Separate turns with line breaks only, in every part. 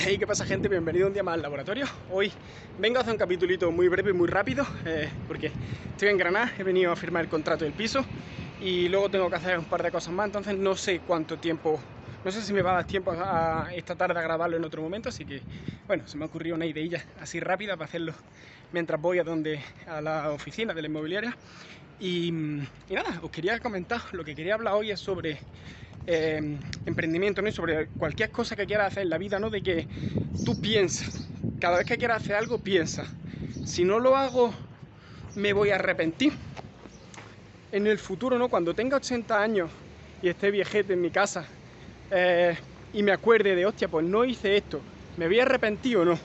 Hey, ¿qué pasa gente? Bienvenido un día más al laboratorio. Hoy vengo a hacer un capitulito muy breve y muy rápido eh, porque estoy en Granada, he venido a firmar el contrato del piso y luego tengo que hacer un par de cosas más, entonces no sé cuánto tiempo, no sé si me va a dar tiempo a, esta tarde a grabarlo en otro momento, así que bueno, se me ha ocurrido una idea así rápida para hacerlo mientras voy a donde a la oficina de la inmobiliaria y, y nada, os quería comentar, lo que quería hablar hoy es sobre eh, emprendimiento, ¿no? Y sobre cualquier cosa que quieras hacer en la vida, ¿no? De que tú piensas, cada vez que quieras hacer algo, piensa, si no lo hago, me voy a arrepentir. En el futuro, ¿no? Cuando tenga 80 años y esté viejete en mi casa eh, y me acuerde de, hostia, pues no hice esto, ¿me voy a arrepentir o no?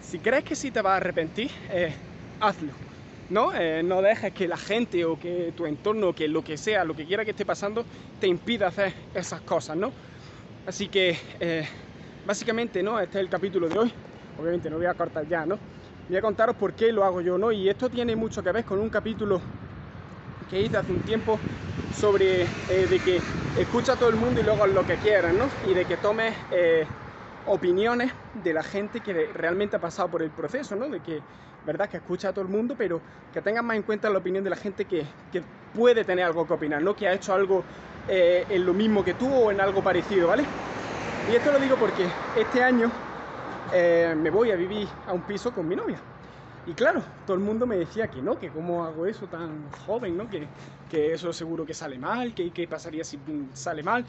Si crees que sí te vas a arrepentir, eh, hazlo ¿no? Eh, no dejes que la gente o que tu entorno, o que lo que sea, lo que quiera que esté pasando, te impida hacer esas cosas, ¿no? Así que, eh, básicamente, ¿no? Este es el capítulo de hoy. Obviamente no voy a cortar ya, ¿no? Voy a contaros por qué lo hago yo, ¿no? Y esto tiene mucho que ver con un capítulo que hice hace un tiempo sobre eh, de que escucha a todo el mundo y luego lo que quieras, ¿no? Y de que tomes opiniones de la gente que realmente ha pasado por el proceso, ¿no? De que, verdad, que escucha a todo el mundo, pero que tengan más en cuenta la opinión de la gente que, puede tener algo que opinar, ¿no? Que ha hecho algo eh, en lo mismo que tú o en algo parecido, ¿vale? Y esto lo digo porque este año eh, me voy a vivir a un piso con mi novia. Y claro, todo el mundo me decía que no, que cómo hago eso tan joven, ¿no? Que, que eso seguro que sale mal, que qué pasaría si sale mal.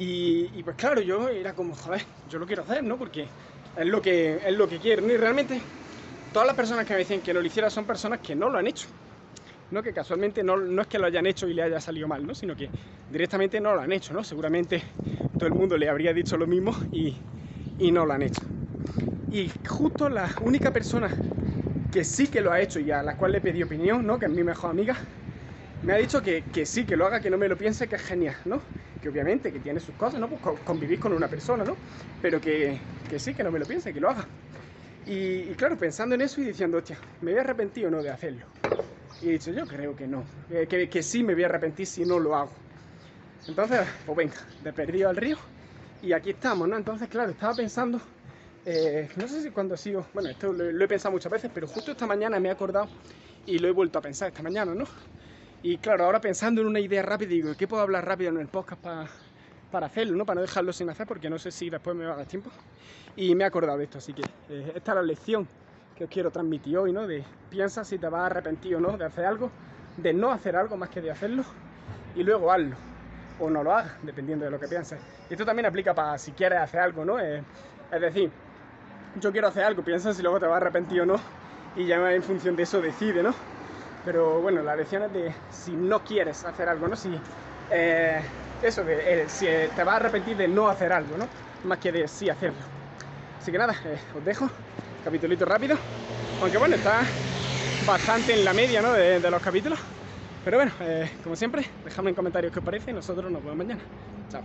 Y, pues claro, yo era como, joder, yo lo quiero hacer, ¿no? Porque es lo que, es lo que quiero. Y realmente, todas las personas que me dicen que no lo hiciera son personas que no lo han hecho. No que casualmente no, no es que lo hayan hecho y le haya salido mal, ¿no? Sino que directamente no lo han hecho, ¿no? Seguramente todo el mundo le habría dicho lo mismo y, y no lo han hecho. Y justo la única persona que sí que lo ha hecho y a la cual le pedí opinión, ¿no? Que es mi mejor amiga, me ha dicho que, que sí, que lo haga, que no me lo piense, que es genial, ¿no? Que obviamente que tiene sus cosas, ¿no? Pues convivir con una persona, ¿no? Pero que, que sí, que no me lo piense, que lo haga. Y, claro, pensando en eso y diciendo, hostia, ¿me voy a arrepentir o no de hacerlo? Y he dicho, yo creo que no, que, que, sí me voy a arrepentir si no lo hago. Entonces, pues venga, de perdido al río y aquí estamos, ¿no? Entonces, claro, estaba pensando, eh, no sé si cuando ha sido, bueno, esto lo, lo, he pensado muchas veces, pero justo esta mañana me he acordado y lo he vuelto a pensar esta mañana, ¿no? Y claro, ahora pensando en una idea rápida, digo, ¿qué puedo hablar rápido en el podcast para hacerlo, ¿no? para no dejarlo sin hacer? Porque no sé si después me va a dar tiempo. Y me he acordado de esto, así que eh, esta es la lección que os quiero transmitir hoy, ¿no? De piensa si te vas a arrepentir o no de hacer algo, de no hacer algo más que de hacerlo, y luego hazlo. O no lo hagas, dependiendo de lo que pienses. Y esto también aplica para si quieres hacer algo, ¿no? Eh, es decir, yo quiero hacer algo, piensa si luego te vas a arrepentir o no, y ya en función de eso decide, ¿no? Pero bueno, la lección es de si no quieres hacer algo, ¿no? Si, eh, eso, de, eh, si te vas a arrepentir de no hacer algo, ¿no? Más que de sí hacerlo. Así que nada, eh, os dejo, capitulito rápido. Aunque bueno, está bastante en la media, ¿no? De, de los capítulos. Pero bueno, como siempre, dejadme en comentarios qué os parece y nosotros nos vemos mañana. Chao.